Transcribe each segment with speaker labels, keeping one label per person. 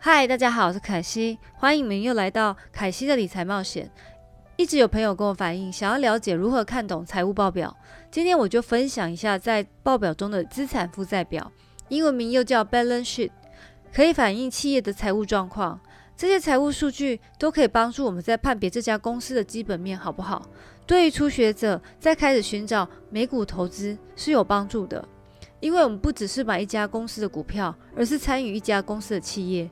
Speaker 1: 嗨，大家好，我是凯西，欢迎你们又来到凯西的理财冒险。一直有朋友跟我反映，想要了解如何看懂财务报表，今天我就分享一下在报表中的资产负债表，英文名又叫 balance sheet，可以反映企业的财务状况。这些财务数据都可以帮助我们在判别这家公司的基本面好不好。对于初学者在开始寻找美股投资是有帮助的，因为我们不只是买一家公司的股票，而是参与一家公司的企业。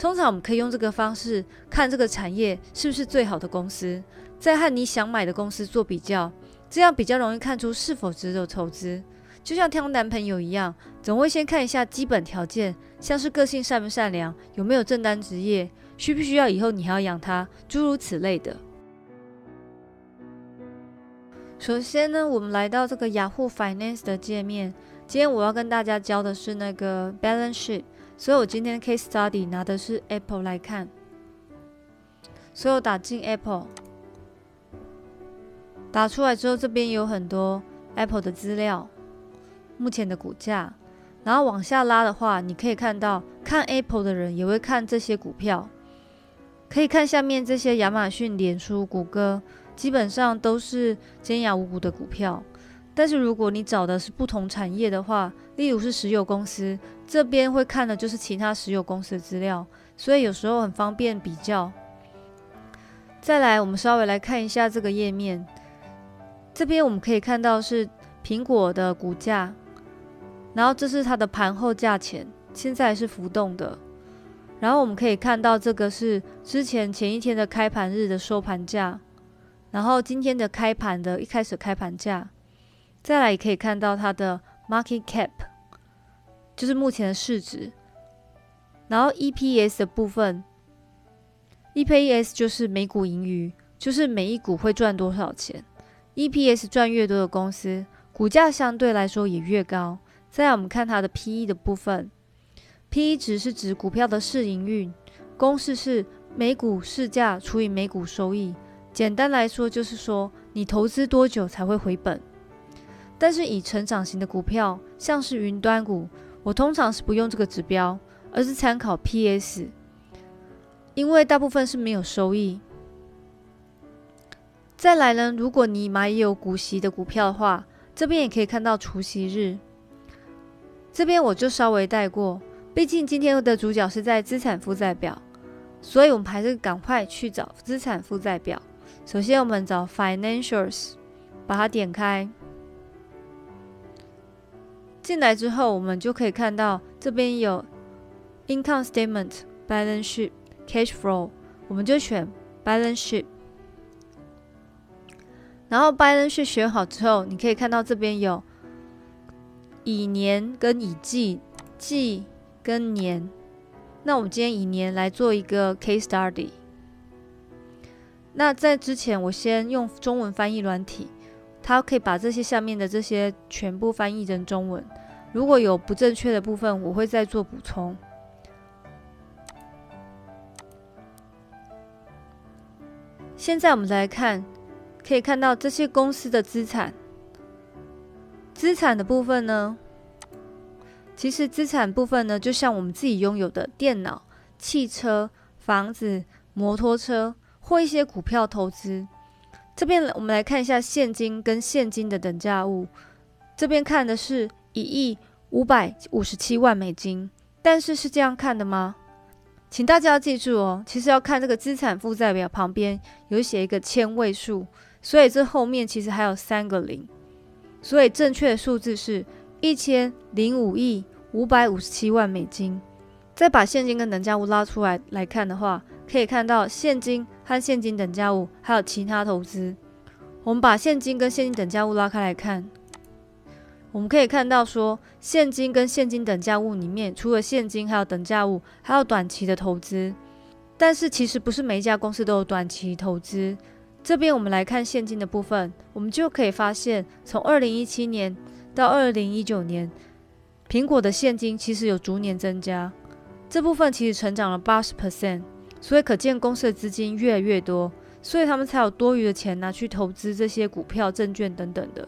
Speaker 1: 通常我们可以用这个方式看这个产业是不是最好的公司，再和你想买的公司做比较，这样比较容易看出是否值得投资。就像挑男朋友一样，总会先看一下基本条件，像是个性善不善良，有没有正当职业，需不需要以后你还要养他，诸如此类的。首先呢，我们来到这个雅虎 Finance 的界面，今天我要跟大家教的是那个 Balance Sheet。所以我今天 case study 拿的是 Apple 来看，所以我打进 Apple，打出来之后，这边有很多 Apple 的资料，目前的股价，然后往下拉的话，你可以看到看 Apple 的人也会看这些股票，可以看下面这些亚马逊、脸书、谷歌，基本上都是尖牙无骨的股票。但是如果你找的是不同产业的话，例如是石油公司，这边会看的就是其他石油公司的资料，所以有时候很方便比较。再来，我们稍微来看一下这个页面，这边我们可以看到是苹果的股价，然后这是它的盘后价钱，现在是浮动的。然后我们可以看到这个是之前前一天的开盘日的收盘价，然后今天的开盘的一开始开盘价。再来也可以看到它的 market cap，就是目前的市值。然后 EPS 的部分，EPS 就是每股盈余，就是每一股会赚多少钱。EPS 赚越多的公司，股价相对来说也越高。再来我们看它的 PE 的部分，PE 值是指股票的市盈率，公式是每股市价除以每股收益。简单来说就是说，你投资多久才会回本。但是以成长型的股票，像是云端股，我通常是不用这个指标，而是参考 PS，因为大部分是没有收益。再来呢，如果你买有股息的股票的话，这边也可以看到除息日，这边我就稍微带过，毕竟今天的主角是在资产负债表，所以我们还是赶快去找资产负债表。首先我们找 Financials，把它点开。进来之后，我们就可以看到这边有 income statement、balance sheet、cash flow，我们就选 balance sheet。然后 balance sheet 选好之后，你可以看到这边有以年跟以季、季跟年。那我们今天以年来做一个 case study。那在之前，我先用中文翻译软体，它可以把这些下面的这些全部翻译成中文。如果有不正确的部分，我会再做补充。现在我们来看，可以看到这些公司的资产。资产的部分呢，其实资产部分呢，就像我们自己拥有的电脑、汽车、房子、摩托车或一些股票投资。这边我们来看一下现金跟现金的等价物。这边看的是。一亿五百五十七万美金，但是是这样看的吗？请大家要记住哦，其实要看这个资产负债表旁边有写一个千位数，所以这后面其实还有三个零，所以正确的数字是一千零五亿五百五十七万美金。再把现金跟等价物拉出来来看的话，可以看到现金和现金等价物还有其他投资。我们把现金跟现金等价物拉开来看。我们可以看到，说现金跟现金等价物里面，除了现金，还有等价物，还有短期的投资。但是其实不是每一家公司都有短期投资。这边我们来看现金的部分，我们就可以发现，从二零一七年到二零一九年，苹果的现金其实有逐年增加，这部分其实成长了八十 percent。所以可见公司的资金越来越多，所以他们才有多余的钱拿去投资这些股票、证券等等的。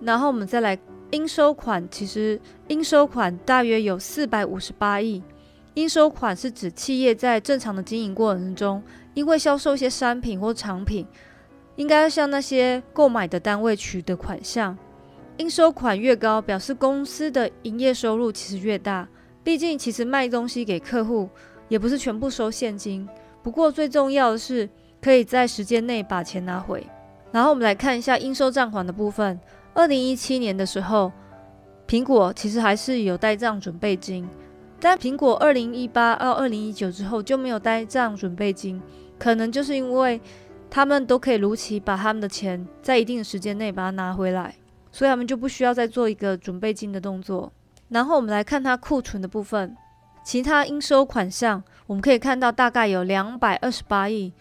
Speaker 1: 然后我们再来应收款，其实应收款大约有四百五十八亿，应收款是指企业在正常的经营过程中，因为销售一些商品或产品，应该向那些购买的单位取得款项。应收款越高，表示公司的营业收入其实越大。毕竟，其实卖东西给客户也不是全部收现金。不过，最重要的是可以在时间内把钱拿回。然后我们来看一下应收账款的部分。二零一七年的时候，苹果其实还是有呆账准备金，但苹果二零一八到二零一九之后就没有呆账准备金，可能就是因为他们都可以如期把他们的钱在一定的时间内把它拿回来。所以他们就不需要再做一个准备金的动作。然后我们来看它库存的部分，其他应收款项，我们可以看到大概有两百二十八亿。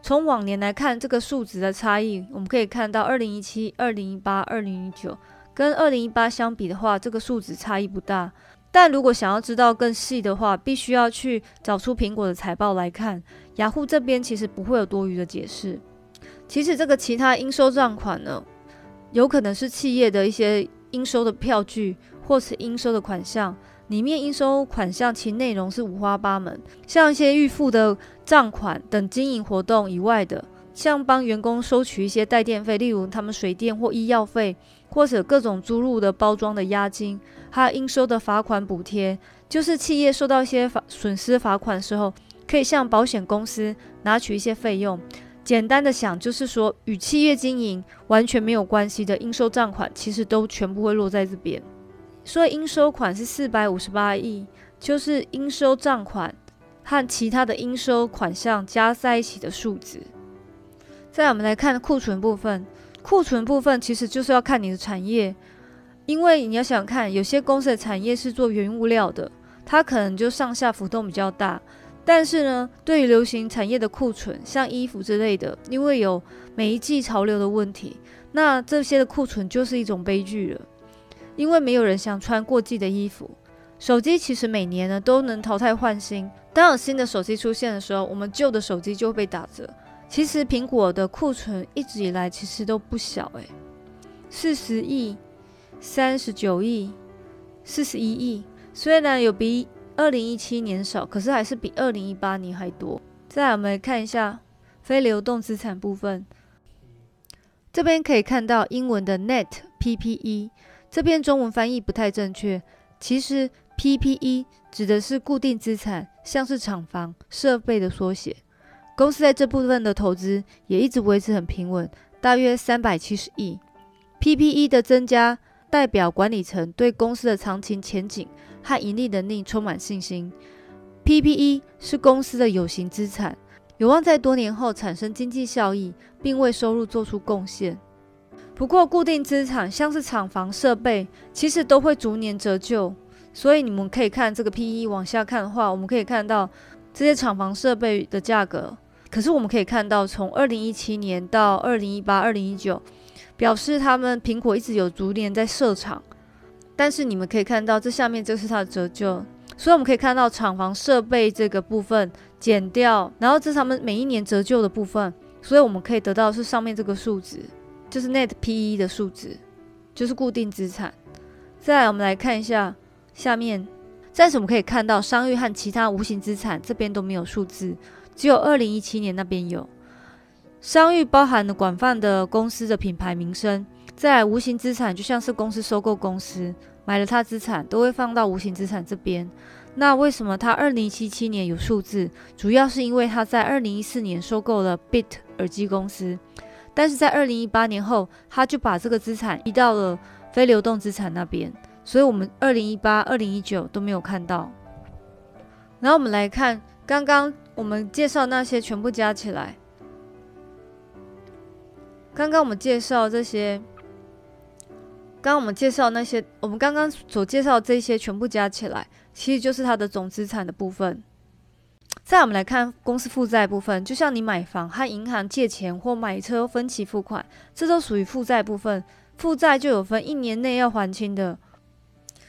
Speaker 1: 从往年来看，这个数值的差异，我们可以看到二零一七、二零一八、二零一九跟二零一八相比的话，这个数值差异不大。但如果想要知道更细的话，必须要去找出苹果的财报来看。雅虎这边其实不会有多余的解释。其实这个其他应收账款呢？有可能是企业的一些应收的票据，或是应收的款项。里面应收款项其内容是五花八门，像一些预付的账款等经营活动以外的，像帮员工收取一些代电费，例如他们水电或医药费，或者各种租入的包装的押金，还有应收的罚款补贴，就是企业受到一些罚损失罚款的时候，可以向保险公司拿取一些费用。简单的想，就是说与企业经营完全没有关系的应收账款，其实都全部会落在这边。所以应收款是四百五十八亿，就是应收账款和其他的应收款项加在一起的数值。再我们来看库存部分，库存部分其实就是要看你的产业，因为你要想看，有些公司的产业是做原物料的，它可能就上下浮动比较大。但是呢，对于流行产业的库存，像衣服之类的，因为有每一季潮流的问题，那这些的库存就是一种悲剧了。因为没有人想穿过季的衣服。手机其实每年呢都能淘汰换新，当有新的手机出现的时候，我们旧的手机就会被打折。其实苹果的库存一直以来其实都不小诶，四十亿、三十九亿、四十一亿，虽然有比。二零一七年少，可是还是比二零一八年还多。再来，我们来看一下非流动资产部分。这边可以看到英文的 Net PPE，这篇中文翻译不太正确。其实 PPE 指的是固定资产，像是厂房、设备的缩写。公司在这部分的投资也一直维持很平稳，大约三百七十亿。PPE 的增加代表管理层对公司的长期前景。和盈利能力充满信心。PPE 是公司的有形资产，有望在多年后产生经济效益，并为收入做出贡献。不过，固定资产像是厂房设备，其实都会逐年折旧。所以，你们可以看这个 PE 往下看的话，我们可以看到这些厂房设备的价格。可是，我们可以看到，从二零一七年到二零一八、二零一九，表示他们苹果一直有逐年在设厂。但是你们可以看到，这下面就是它的折旧，所以我们可以看到厂房设备这个部分减掉，然后这是他们每一年折旧的部分，所以我们可以得到是上面这个数值，就是 Net PE 的数值，就是固定资产。再来，我们来看一下下面，暂时我们可以看到商誉和其他无形资产这边都没有数字，只有二零一七年那边有。商誉包含了广泛的公司的品牌名声。在无形资产就像是公司收购公司买了它资产，都会放到无形资产这边。那为什么它二零七七年有数字？主要是因为它在二零一四年收购了 Bit 耳机公司，但是在二零一八年后，他就把这个资产移到了非流动资产那边，所以我们二零一八、二零一九都没有看到。然后我们来看刚刚我们介绍那些全部加起来，刚刚我们介绍这些。刚刚我们介绍那些，我们刚刚所介绍这些全部加起来，其实就是它的总资产的部分。再我们来看公司负债部分，就像你买房和银行借钱或买车分期付款，这都属于负债部分。负债就有分一年内要还清的，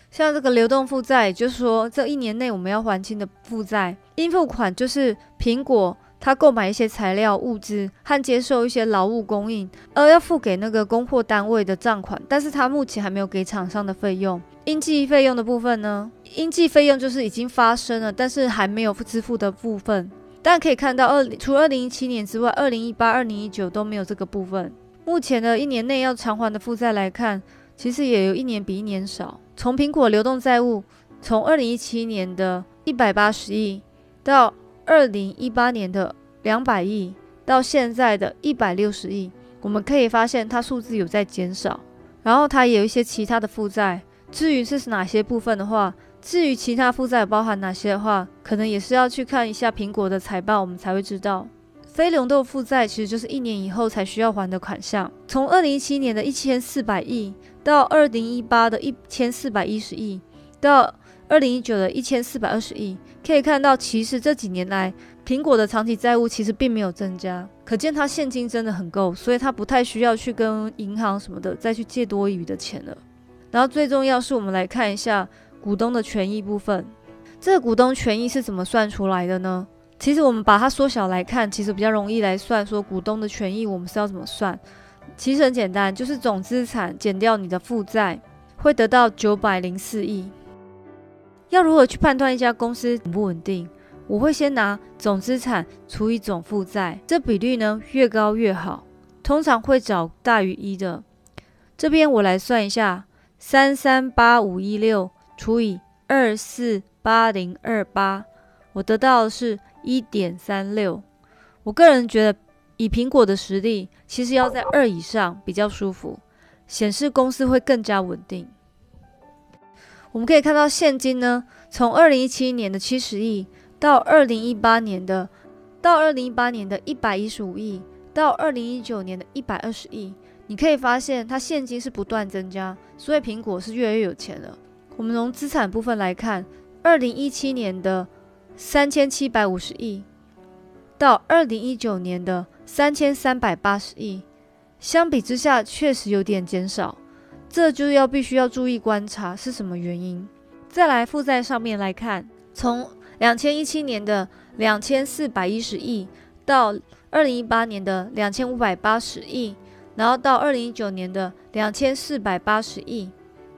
Speaker 1: 像这个流动负债，就是说这一年内我们要还清的负债。应付款就是苹果他购买一些材料、物资和接受一些劳务供应，而要付给那个供货单位的账款，但是他目前还没有给厂商的费用。应计费用的部分呢？应计费用就是已经发生了，但是还没有支付的部分。大家可以看到，二除二零一七年之外，二零一八、二零一九都没有这个部分。目前的一年内要偿还的负债来看，其实也有一年比一年少。从苹果流动债务，从二零一七年的一百八十亿到二零一八年的两百亿，到现在的一百六十亿，我们可以发现它数字有在减少。然后它也有一些其他的负债。至于这是哪些部分的话，至于其他负债包含哪些的话，可能也是要去看一下苹果的财报，我们才会知道。非流动负债其实就是一年以后才需要还的款项。从二零一七年的一千四百亿到二零一八的一千四百一十亿，到二零一九的一千四百二十亿，可以看到，其实这几年来，苹果的长期债务其实并没有增加，可见它现金真的很够，所以它不太需要去跟银行什么的再去借多余的钱了。然后最重要是我们来看一下股东的权益部分，这个股东权益是怎么算出来的呢？其实我们把它缩小来看，其实比较容易来算。说股东的权益我们是要怎么算？其实很简单，就是总资产减掉你的负债，会得到九百零四亿。要如何去判断一家公司稳不稳定？我会先拿总资产除以总负债，这比率呢越高越好，通常会找大于一的。这边我来算一下，三三八五一六除以二四八零二八，我得到的是。一点三六，我个人觉得以苹果的实力，其实要在二以上比较舒服，显示公司会更加稳定。我们可以看到现金呢，从二零一七年的七十亿到二零一八年的到二零一八年的一百一十五亿，到二零一九年的一百二十亿，你可以发现它现金是不断增加，所以苹果是越来越有钱了。我们从资产部分来看，二零一七年的。三千七百五十亿到二零一九年的三千三百八十亿，相比之下确实有点减少，这就要必须要注意观察是什么原因。再来负债上面来看，从两千一七年的两千四百一十亿到二零一八年的两千五百八十亿，然后到二零一九年的两千四百八十亿，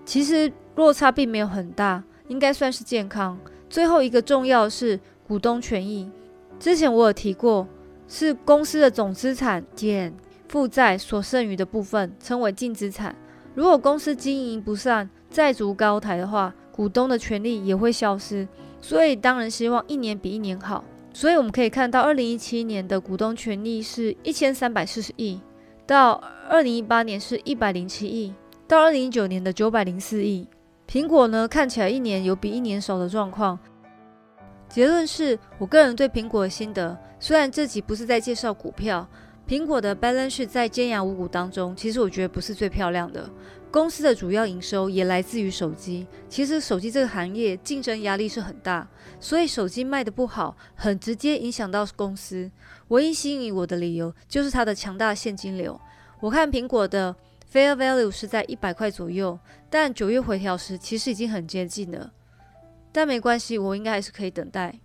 Speaker 1: 其实落差并没有很大，应该算是健康。最后一个重要是股东权益。之前我有提过，是公司的总资产减负债所剩余的部分，称为净资产。如果公司经营不善、债足高台的话，股东的权利也会消失。所以当然希望一年比一年好。所以我们可以看到，二零一七年的股东权利是一千三百四十亿，到二零一八年是一百零七亿，到二零一九年的九百零四亿。苹果呢，看起来一年有比一年少的状况。结论是我个人对苹果的心得。虽然这集不是在介绍股票，苹果的 balance 在尖牙五股当中，其实我觉得不是最漂亮的。公司的主要营收也来自于手机。其实手机这个行业竞争压力是很大，所以手机卖的不好，很直接影响到公司。唯一吸引我的理由就是它的强大现金流。我看苹果的。Fair value 是在一百块左右，但九月回调时其实已经很接近了。但没关系，我应该还是可以等待。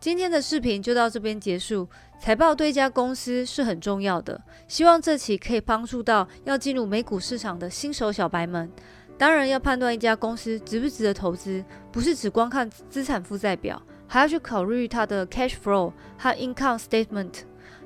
Speaker 1: 今天的视频就到这边结束。财报对一家公司是很重要的，希望这期可以帮助到要进入美股市场的新手小白们。当然，要判断一家公司值不值得投资，不是只光看资产负债表，还要去考虑它的 cash flow 和 income statement。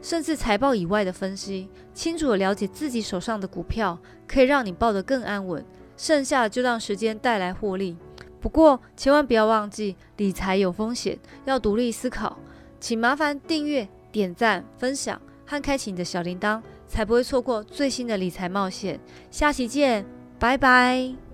Speaker 1: 甚至财报以外的分析，清楚的了解自己手上的股票，可以让你抱得更安稳。剩下就让时间带来获利。不过千万不要忘记，理财有风险，要独立思考。请麻烦订阅、点赞、分享和开启你的小铃铛，才不会错过最新的理财冒险。下期见，拜拜。